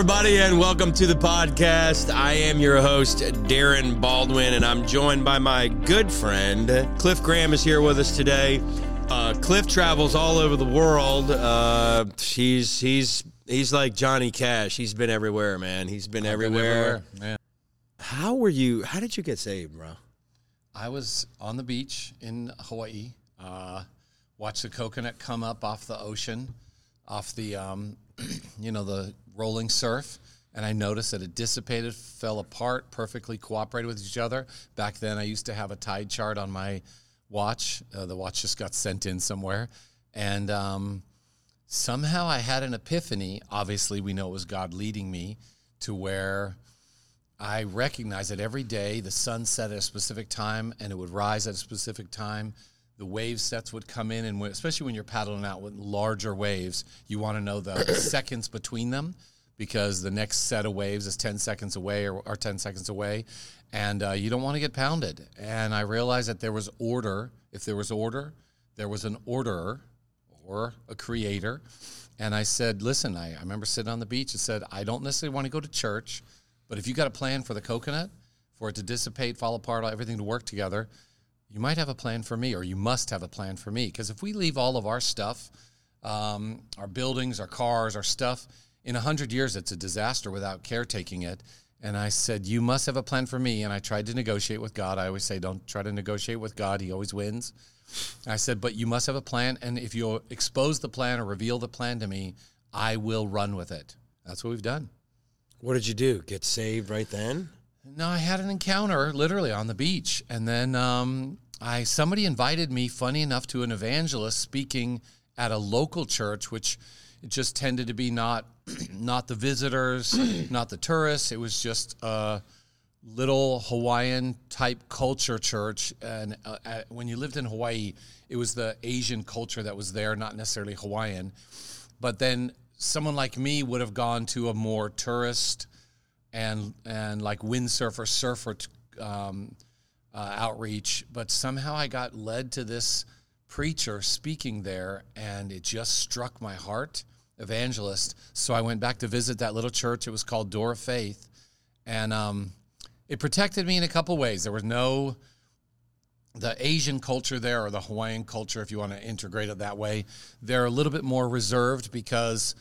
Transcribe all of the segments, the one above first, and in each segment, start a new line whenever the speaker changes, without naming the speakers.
everybody, and welcome to the podcast. I am your host, Darren Baldwin, and I'm joined by my good friend, Cliff Graham, is here with us today. Uh, Cliff travels all over the world. Uh, he's he's he's like Johnny Cash. He's been everywhere, man. He's been everywhere.
Man.
How were you? How did you get saved, bro?
I was on the beach in Hawaii. Uh, watched the coconut come up off the ocean, off the um, you know the rolling surf, and I noticed that it dissipated, fell apart, perfectly cooperated with each other. Back then, I used to have a tide chart on my watch. Uh, the watch just got sent in somewhere, and um, somehow I had an epiphany. Obviously, we know it was God leading me to where I recognized that every day the sun set at a specific time and it would rise at a specific time. The wave sets would come in, and when, especially when you're paddling out with larger waves, you want to know the seconds between them because the next set of waves is 10 seconds away or, or 10 seconds away, and uh, you don't want to get pounded. And I realized that there was order. If there was order, there was an orderer or a creator. And I said, listen, I, I remember sitting on the beach and said, I don't necessarily want to go to church. But if you got a plan for the coconut, for it to dissipate, fall apart, everything to work together, you might have a plan for me, or you must have a plan for me. Because if we leave all of our stuff, um, our buildings, our cars, our stuff, in a hundred years, it's a disaster without caretaking it. And I said, You must have a plan for me. And I tried to negotiate with God. I always say, Don't try to negotiate with God, He always wins. I said, But you must have a plan. And if you expose the plan or reveal the plan to me, I will run with it. That's what we've done.
What did you do? Get saved right then?
No, I had an encounter literally on the beach, and then um, I somebody invited me, funny enough, to an evangelist speaking at a local church, which it just tended to be not not the visitors, not the tourists. It was just a little Hawaiian type culture church, and uh, at, when you lived in Hawaii, it was the Asian culture that was there, not necessarily Hawaiian. But then someone like me would have gone to a more tourist and and like windsurfer surfer um, uh, outreach, but somehow I got led to this preacher speaking there, and it just struck my heart, evangelist. So I went back to visit that little church. It was called Door of Faith, and um, it protected me in a couple ways. There was no the Asian culture there or the Hawaiian culture, if you want to integrate it that way, they're a little bit more reserved because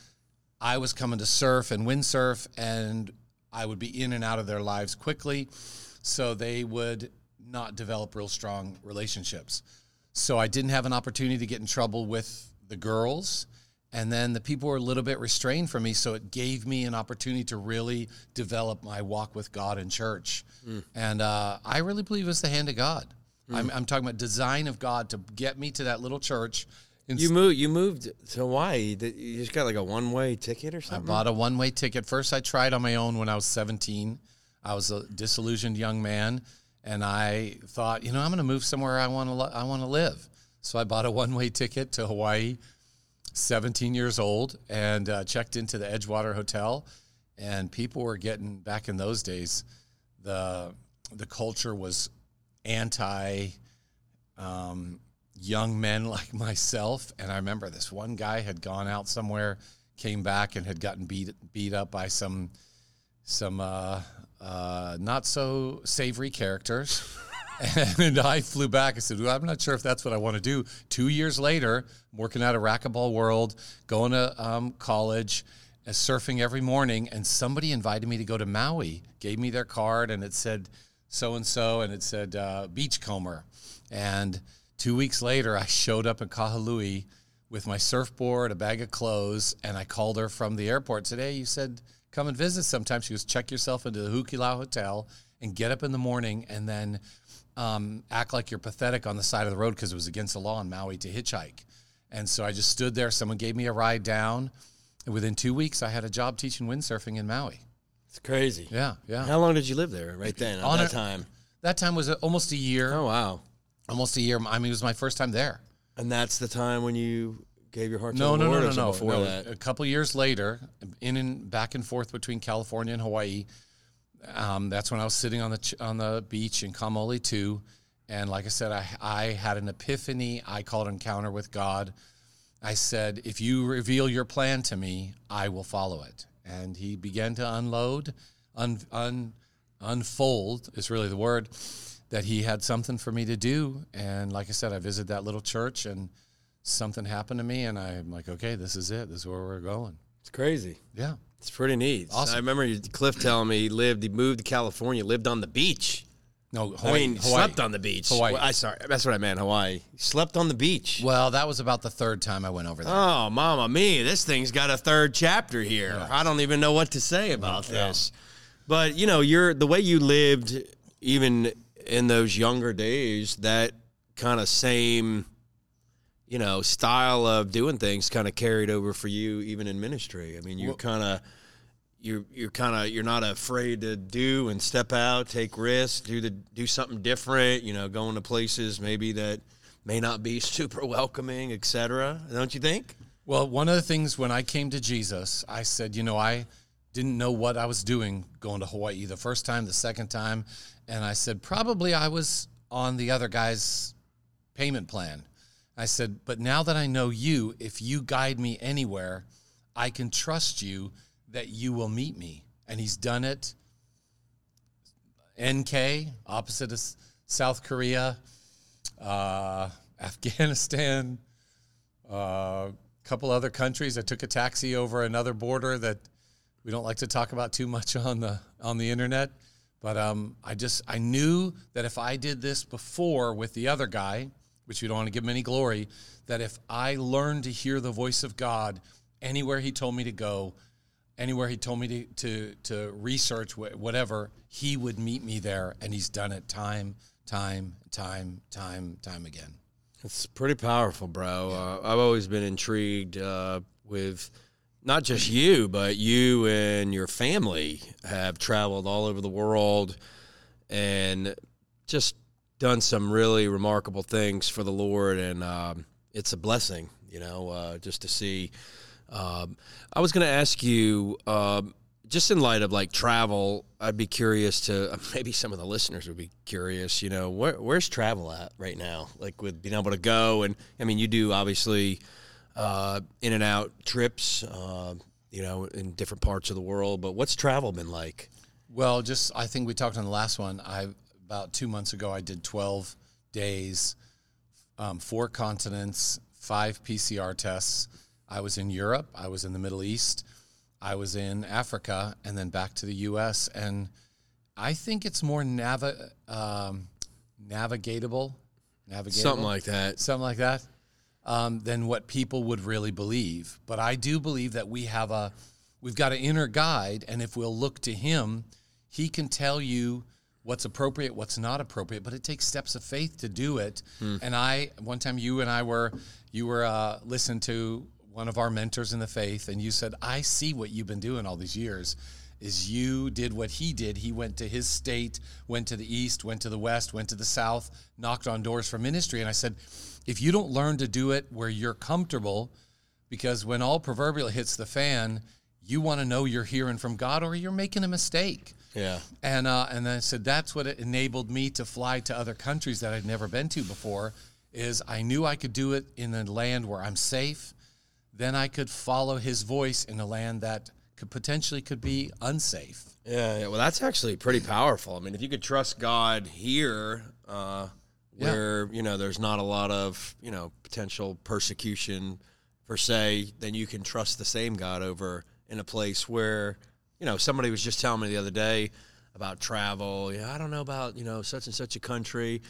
I was coming to surf and windsurf, and I would be in and out of their lives quickly. So they would not develop real strong relationships. So I didn't have an opportunity to get in trouble with the girls. And then the people were a little bit restrained from me. So it gave me an opportunity to really develop my walk with God in church. Mm. And uh, I really believe it's the hand of God. Mm. I'm, I'm talking about design of God to get me to that little church
you moved. You moved to Hawaii. You just got like a one way ticket or something.
I bought a one way ticket. First, I tried on my own when I was 17. I was a disillusioned young man, and I thought, you know, I'm going to move somewhere I want to. I want to live. So I bought a one way ticket to Hawaii. 17 years old, and uh, checked into the Edgewater Hotel, and people were getting back in those days. The the culture was anti. Um, young men like myself. And I remember this one guy had gone out somewhere, came back, and had gotten beat beat up by some some uh, uh, not so savory characters. and I flew back. I said, well, I'm not sure if that's what I want to do. Two years later, I'm working at a racquetball world, going to um, college, uh, surfing every morning, and somebody invited me to go to Maui, gave me their card, and it said so and so, and it said uh, beachcomber. And Two weeks later, I showed up in Kahului with my surfboard, a bag of clothes, and I called her from the airport. Today, you said come and visit sometime. She goes, check yourself into the Hukilau Hotel and get up in the morning and then um, act like you're pathetic on the side of the road because it was against the law in Maui to hitchhike. And so I just stood there. Someone gave me a ride down. And within two weeks, I had a job teaching windsurfing in Maui.
It's crazy.
Yeah, yeah.
How long did you live there right then at on that a, time?
That time was almost a year.
Oh, wow
almost a year. I mean, it was my first time there.
And that's the time when you gave your heart
no,
to the
no,
Lord.
No, no,
no,
no, no. A couple years later, in and back and forth between California and Hawaii. Um, that's when I was sitting on the ch- on the beach in Kamaole Two, and like I said, I I had an epiphany. I called an encounter with God. I said, if you reveal your plan to me, I will follow it. and he began to unload, un, un, unfold is really the word that he had something for me to do. And like I said, I visited that little church, and something happened to me, and I'm like, okay, this is it. This is where we're going.
It's crazy.
Yeah.
It's pretty neat.
Awesome.
I remember Cliff telling me he lived, he moved to California, lived on the beach.
No,
I
Hawaii,
mean,
Hawaii.
slept on the beach.
Hawaii.
Well, I sorry, that's what I meant. Hawaii. Slept on the beach.
Well, that was about the third time I went over there.
Oh, mama me, this thing's got a third chapter here. I don't even know what to say about
Yeah.
this. But, you know, you're the way you lived even in those younger days, that kind of same you know, style of doing things kind of carried over for you even in ministry. I mean, you're kind of you're you're kind of you're not afraid to do and step out, take risks, do the do something different. You know, going to places maybe that may not be super welcoming, etc. Don't you think?
Well, one of the things when I came to Jesus, I said, you know, I didn't know what I was doing going to Hawaii the first time, the second time. And I said, probably I was on the other guy's payment plan. I said, but now that I know you, if you guide me anywhere, I can trust you that you will meet me. And he's done it. NK, opposite of South Korea, uh, Afghanistan, a uh, couple other countries. I took a taxi over another border that we don't like to talk about too much on the on the internet. But um, I just I knew that if I did this before with the other guy, which we don't want to give him any glory, that if I learned to hear the voice of God anywhere He told me to go, anywhere He told me to to, to research whatever, He would meet me there, and He's done it time, time, time, time, time again.
It's pretty powerful, bro. Uh, I've always been intrigued uh, with not just you, but you and your family have traveled all over the world and just done some really remarkable things for the Lord. And um, it's a blessing, you know, uh, just to see. Um, I was going to ask you, um, just in light of like travel, I'd be curious to maybe some of the listeners would be curious. You know, where, where's travel at right now? Like with being able to go, and I mean, you do obviously uh, in and out trips, uh, you know, in different parts of the world. But what's travel been like?
Well, just I think we talked on the last one. I about two months ago I did twelve days, um, four continents, five PCR tests. I was in Europe. I was in the Middle East. I was in Africa, and then back to the U.S. And I think it's more navi- um, navigatable, navigatable,
Something like that.
something like that, um, than what people would really believe. But I do believe that we have a, we've got an inner guide, and if we'll look to Him, He can tell you what's appropriate, what's not appropriate. But it takes steps of faith to do it. And I, one time, you and I were, you were uh, listening to one of our mentors in the faith, and you said, "I see what you've been doing all these years." is you did what he did. He went to his state, went to the east, went to the west, went to the south, knocked on doors for ministry. And I said, if you don't learn to do it where you're comfortable, because when all proverbial hits the fan, you want to know you're hearing from God or you're making a mistake.
Yeah.
And uh, and then I said that's what it enabled me to fly to other countries that I'd never been to before. Is I knew I could do it in a land where I'm safe. Then I could follow His voice in a land that could potentially could be unsafe.
Yeah, yeah, well, that's actually pretty powerful. I mean, if you could trust God here, uh,
Yeah.
where you know there's not a lot of you know potential persecution per se, then you can trust the same God over in a place where you know somebody was just telling me the other day about travel. Yeah, I don't know about you know such and such a country,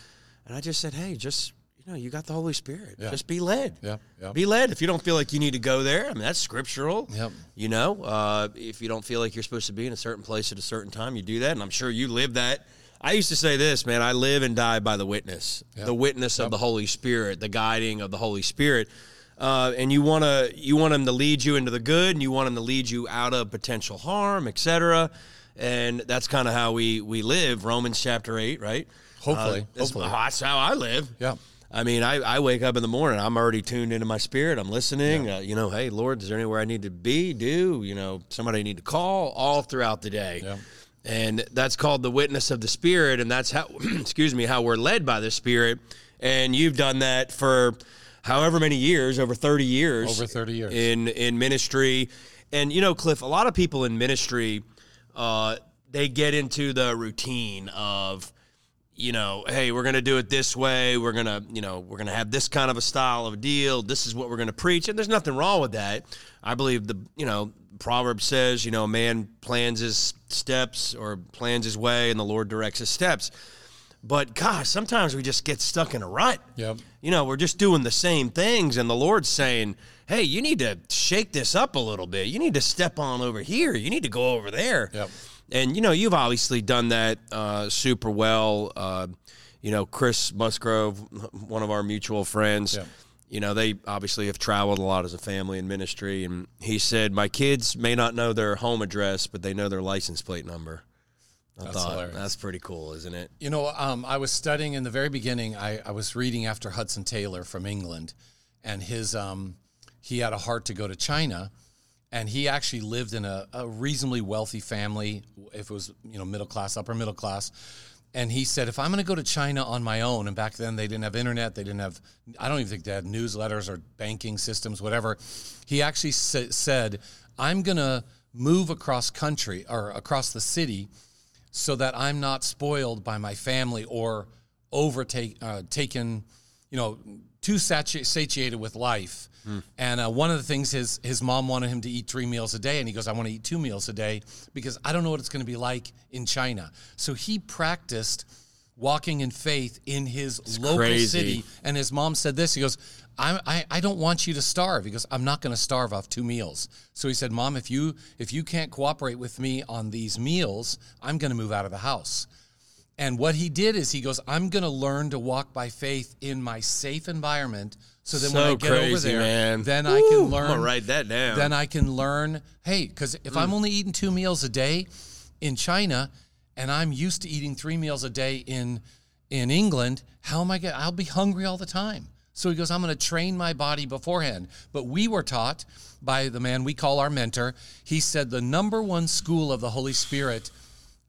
and I just said, hey, just you know, you got the Holy Spirit.
Yeah.
Just be led.
Yep, yep.
Be led. If you don't feel like you need to go there, I mean that's scriptural.
Yep.
You know, uh, if you don't feel like you're supposed to be in a certain place at a certain time, you do that, and I'm sure you live that. I used to say this, man. I live and die by the witness, the witness of the Holy Spirit, the guiding of the Holy Spirit. Uh, and you want to you want him to lead you into the good, and you want him to lead you out of potential harm, etc. And that's kind of how we we live. Romans chapter eight, right?
Hopefully,
Uh, that's,
hopefully.
that's how I live.
Yeah.
I mean, I, I wake up in the morning. I'm already tuned into my spirit. I'm listening. Uh, you know, hey, Lord, is there anywhere I need to be, do? You know, somebody I need to call all throughout the day.
Yeah.
And that's called the witness of the Spirit. And that's how, excuse me, how we're led by the Spirit. And you've done that for however many years, over 30 years.
Over 30 years.
In, in ministry. And, you know, Cliff, a lot of people in ministry, uh, they get into the routine of, you know, hey, we're going to do it this way. We're going to, you know, we're going to have this kind of a style of a deal. This is what we're going to preach. And there's nothing wrong with that. I believe the, you know, proverb says, you know, man plans his steps or plans his way and the Lord directs his steps. But gosh, sometimes we just get stuck in a rut.
Yep.
You know, we're just doing the same things and the Lord's saying, "Hey, you need to shake this up a little bit. You need to step on over here. You need to go over there."
Yep.
And you know, you've obviously done that uh, super well. Uh, you know, Chris Musgrove, one of our mutual friends.
Yep.
You know, they obviously have traveled a lot as a family in ministry, and he said, "My kids may not know their home address, but they know their license plate number." I
That's
thought
hilarious.
that's pretty cool, isn't it?
You know, um, I was studying in the very beginning. I, I was reading after Hudson Taylor from England, and his um, he had a heart to go to China, and he actually lived in a, a reasonably wealthy family, if it was you know middle class, upper middle class. And he said, if I'm going to go to China on my own, and back then they didn't have internet, they didn't have, I don't even think they had newsletters or banking systems, whatever. He actually sa- said, I'm going to move across country or across the city so that I'm not spoiled by my family or overtaken, uh, taken, you know, too sati- satiated with life. And uh, one of the things his his mom wanted him to eat three meals a day, and he goes, "I want to eat two meals a day because I don't know what it's going to be like in China." So he practiced walking in faith in his local
crazy.
city. And his mom said this. He goes, I, I, I don't want you to starve. He goes, I'm not going to starve off two meals. So he said, Mom, if you if you can't cooperate with me on these meals, I'm going to move out of the house. And what he did is he goes, I'm going to learn to walk by faith in my safe environment. So then when I get over there,
man.
then I
Woo,
can
I'm
learn.
gonna write that down.
Then I can learn. Hey, because if I'm mm. only eating two meals a day in China, and I'm used to eating three meals a day in in England, how am I going to, I'll be hungry all the time. So he goes, I'm going to train my body beforehand. But we were taught by the man we call our mentor. He said the number one school of the Holy Spirit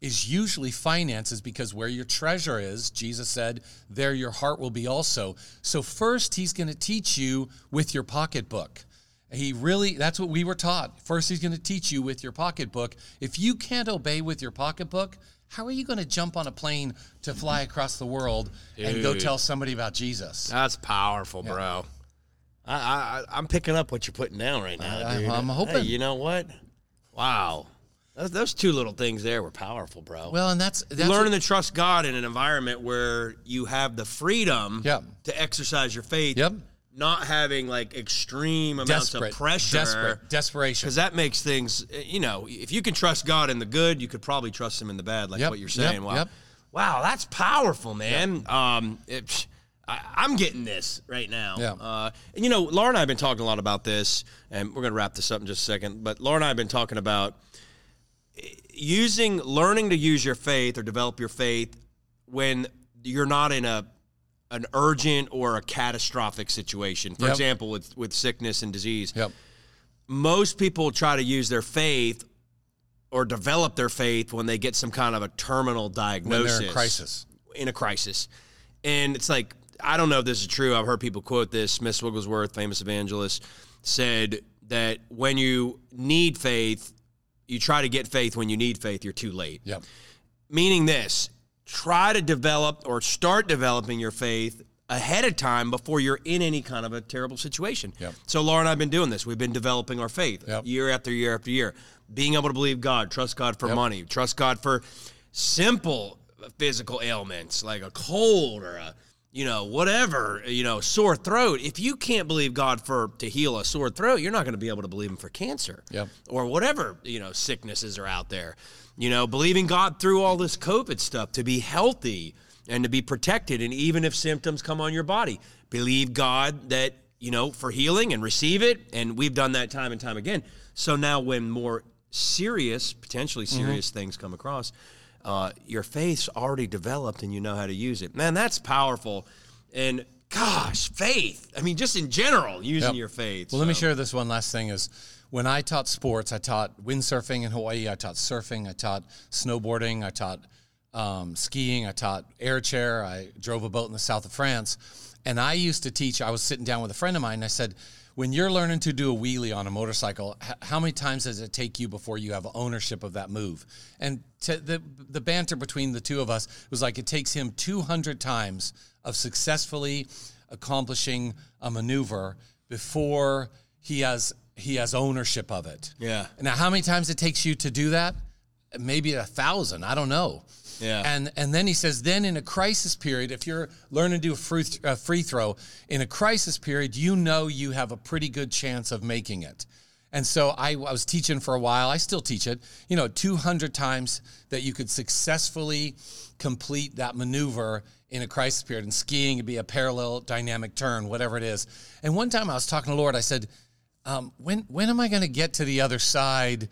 is usually finances because where your treasure is, Jesus said, there your heart will be also. So first he's going to teach you with your pocketbook. He really that's what we were taught. First he's going to teach you with your pocketbook. If you can't obey with your pocketbook, how are you going to jump on a plane to fly across the world and go tell somebody about Jesus?
That's powerful, bro. I, I I'm picking up what you're putting down right now.
I-
dude.
I'm hoping.
Hey, you know what? Wow, those, those two little things there were powerful, bro.
Well, and that's that's
Learning
what-
to trust God in an environment where you have the freedom
Yep.
to exercise your faith.
Yep.
Not having like extreme amounts
desperate
of pressure.
desperate desperation.
Because that makes things, uh, you know, if you can trust God in the good, you could probably trust Him in the bad, like
Yep,
what you're saying. wow, wow, that's powerful, man. Um, it, I, I'm getting this right now.
Yeah.
Uh, and you know, Laura and I have been talking a lot about this, and we're gonna wrap this up in just a second. But Laura and I have been talking about eh, using, learning to use your faith or develop your faith when you're not in a an urgent or a catastrophic situation. For
Yep.
example, with with sickness and disease
Yep.
most people try to use their faith or develop their faith when they get some kind of a terminal diagnosis.
When they're in crisis.
in a crisis and it's like i don't know if this is true i've heard people quote this smith wigglesworth famous evangelist said that when you need faith you try to get faith when you need faith you're too late
Yep.
meaning this try to develop or start developing your faith ahead of time before you're in any kind of a terrible situation.
Yep.
So Laura and I've been doing this. We've been developing our faith
Yep.
year after year after year. Being able to believe God, trust God for
Yep.
money, trust God for simple physical ailments like a cold or a you know whatever you know sore throat if you can't believe god for to heal a sore throat you're not going to be able to believe him for cancer
Yep.
or whatever you know sicknesses are out there. You know believing god through all this covid stuff to be healthy and to be protected and even if symptoms come on your body believe god that you know for healing and receive it and we've done that time and time again. So now when more serious potentially mm-hmm. serious things come across uh, your faith's already developed and you know how to use it. Man that's powerful. And gosh faith. I mean just in general using
Yep.
your faith
Well, let me share this one last thing is when I taught sports, I taught windsurfing in Hawaii, I taught surfing, I taught snowboarding, I taught um, skiing, I taught air chair, I drove a boat in the south of France. And I used to teach, I was sitting down with a friend of mine, and I said, when you're learning to do a wheelie on a motorcycle, h- how many times does it take you before you have ownership of that move? And to, the the banter between the two of us was like it takes him 200 times of successfully accomplishing a maneuver before he has he has ownership of it.
Yeah.
Now, how many times it takes you to do that? Maybe a thousand. I don't know.
Yeah.
And and then he says, then in a crisis period, if you're learning to do a free, a free throw, in a crisis period, you know you have a pretty good chance of making it. And so I, I was teaching for a while. I still teach it. You know, 200 times that you could successfully complete that maneuver in a crisis period. And skiing would be a parallel dynamic turn, whatever it is. And one time I was talking to Lord. I said, um, when when am I going to get to the other side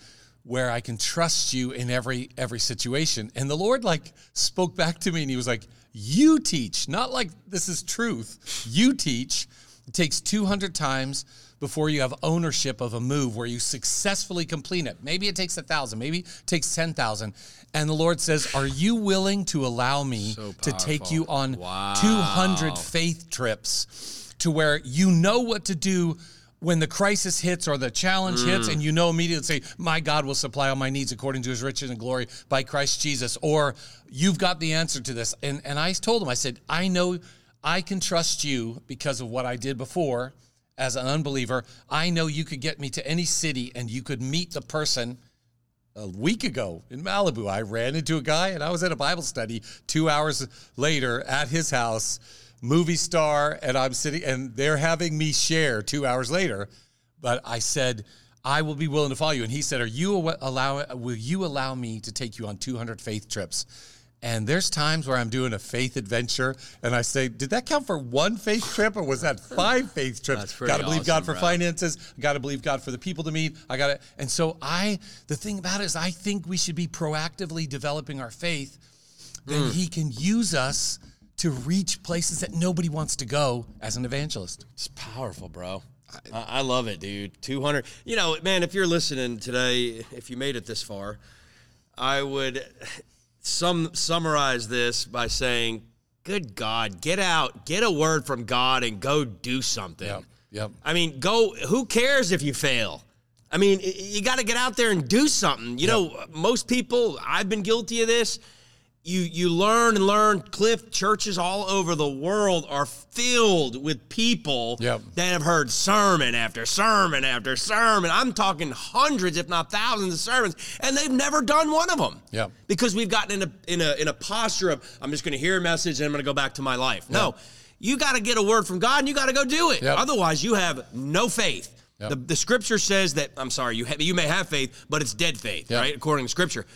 where I can trust you in every every situation? And the Lord like spoke back to me and he was like, "You teach, not like this is truth. You teach. It takes 200 times before you have ownership of a move where you successfully complete it. Maybe it takes a thousand, maybe it takes 10,000. And the Lord says, Are you willing to allow me
So
to take you on
Wow.
200 faith trips to where you know what to do when the crisis hits or the challenge hits mm. and you know immediately say my god will supply all my needs according to his riches and glory by christ jesus or you've got the answer to this. And, and i told him i said i know i can trust you because of what i did before as an unbeliever. I know you could get me to any city and you could meet the person a week ago in Malibu, I ran into a guy and I was at a Bible study two hours later at his house, movie star, and I'm sitting and they're having me share two hours later. But I said, I will be willing to follow you. And he said, Are you allow will you allow me to take you on 200 faith trips? And there's times where I'm doing a faith adventure and I say, Did that count for one faith trip or was that five faith trips?
Pretty
Gotta believe God for finances. I got to believe God for the people to meet. I got to, and so I, the thing about it is, I think we should be proactively developing our faith. Then
Hmm.
He can use us to reach places that nobody wants to go as an evangelist.
It's powerful, bro. I, I love it, dude. 200. You know, man, if you're listening today, if you made it this far, I would some summarize this by saying, "Good God, get out, get a word from God, and go do something."
Yep. Yep.
I mean, go. Who cares if you fail? I mean, you got to get out there and do something. You know, most people. I've been guilty of this. You you learn and learn. Cliff churches all over the world are filled with people
Yep.
that have heard sermon after sermon after sermon. I'm talking hundreds, if not thousands, of sermons, and they've never done one of them.
Yep.
Because we've gotten in a in a in a posture of I'm just going to hear a message and I'm going to go back to my life. No, you got to get a word from God and you got to go do it.
Yep.
Otherwise, you have no faith.
Yep.
The, the scripture says that I'm sorry, you ha- you may have faith, but it's dead faith,
Yep.
right? According to scripture.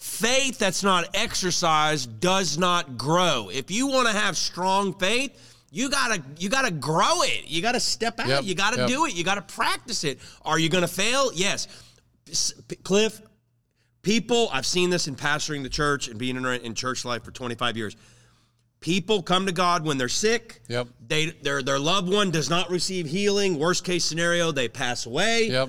Faith that's not exercised does not grow. If you want to have strong faith, you gotta you gotta grow it. You gotta step out.
Yep.
You gotta
Yep.
do it. You gotta practice it. Are you gonna fail? Yes. P- Cliff, people I've seen this in pastoring the church and being in, in church life for 25 years. People come to God when they're sick.
Yep.
They their their loved one does not receive healing. Worst case scenario, they pass away
Yep.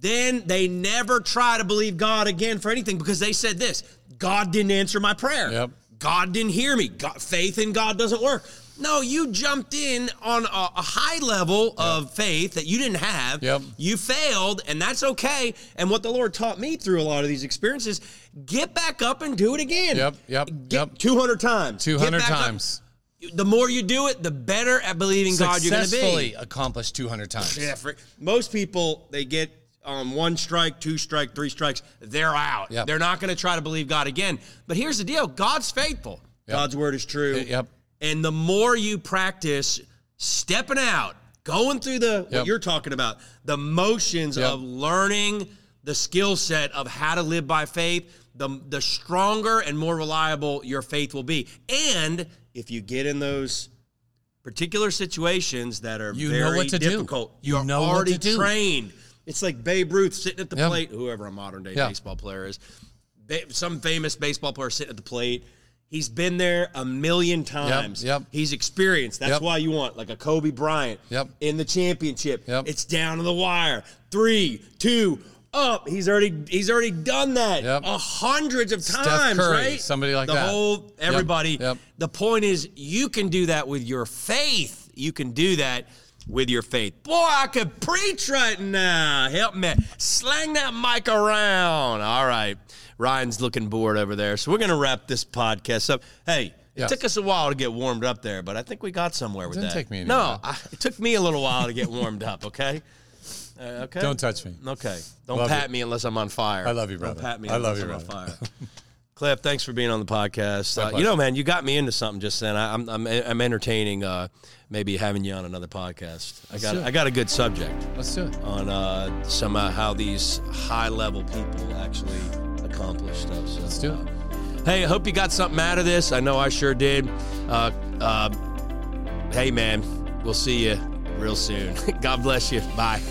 Then they never try to believe God again for anything because they said this God didn't answer my prayer.
Yep.
God didn't hear me. God, faith in God doesn't work. No, you jumped in on a, a high level of faith that you didn't have.
Yep.
You failed, and that's okay. And what the Lord taught me through a lot of these experiences get back up and do it again.
Yep, yep,
Get
yep.
200 times.
200
back up.
times.
The more you do it, the better at believing God you're going to be.
Successfully accomplished 200 times.
Yeah, for, most people they get um, one strike, two strike, three strikes, they're out.
Yep.
They're not going to try to believe God again. But here's the deal: God's faithful. God's word is true.
Yep.
And the more you practice stepping out, going through the what you're talking about, the motions
Yep.
of learning the skill set of how to live by faith, the the stronger and more reliable your faith will be. And if you get in those particular situations that are
You
very
know what to do.
difficult,
You
you're
know what
already trained. It's like Babe Ruth sitting at the
Yep.
plate, whoever a modern day
Yeah.
baseball player is. Some famous baseball player sitting at the plate. He's been there a million times.
yep.
He's experienced. That's
Yep.
why you want like a Kobe Bryant
Yep.
in the championship.
Yep.
It's down to the wire. Three, two, up. He's already he's already done that
Yep.
a hundreds of times,
Curry,
right?
somebody like
the
that.
whole everybody.
Yep.
The point is, you can do that with your faith. you can do that with your faith. Boy, I could preach right now. Help me. Slang that mic around. All right. Ryan's looking bored over there. So we're going to wrap this podcast up. Hey,
Yes.
it took us a while to get warmed up there, but I think we got somewhere with
didn't
that.
take me
No. I, it took me a little while to get warmed up, okay? Uh, okay.
Don't touch me.
Okay. Don't
Love
pat
you.
me unless I'm on fire.
I love you,
bro.
Don't
pat me
I love
unless
you,
I'm on fire. Cliff, thanks for being on the podcast. Uh, you know, man, you got me into something just then. I, I'm, I'm I'm entertaining uh, maybe having you on another podcast. I got
do it.
I got a good subject
Let's do it.
on uh, some uh, how these high level people actually accomplish stuff. So,
Let's do it.
uh, hey, I hope you got something out of this. I know I sure did. Uh, uh, hey, man, we'll see you real soon. God bless you. Bye.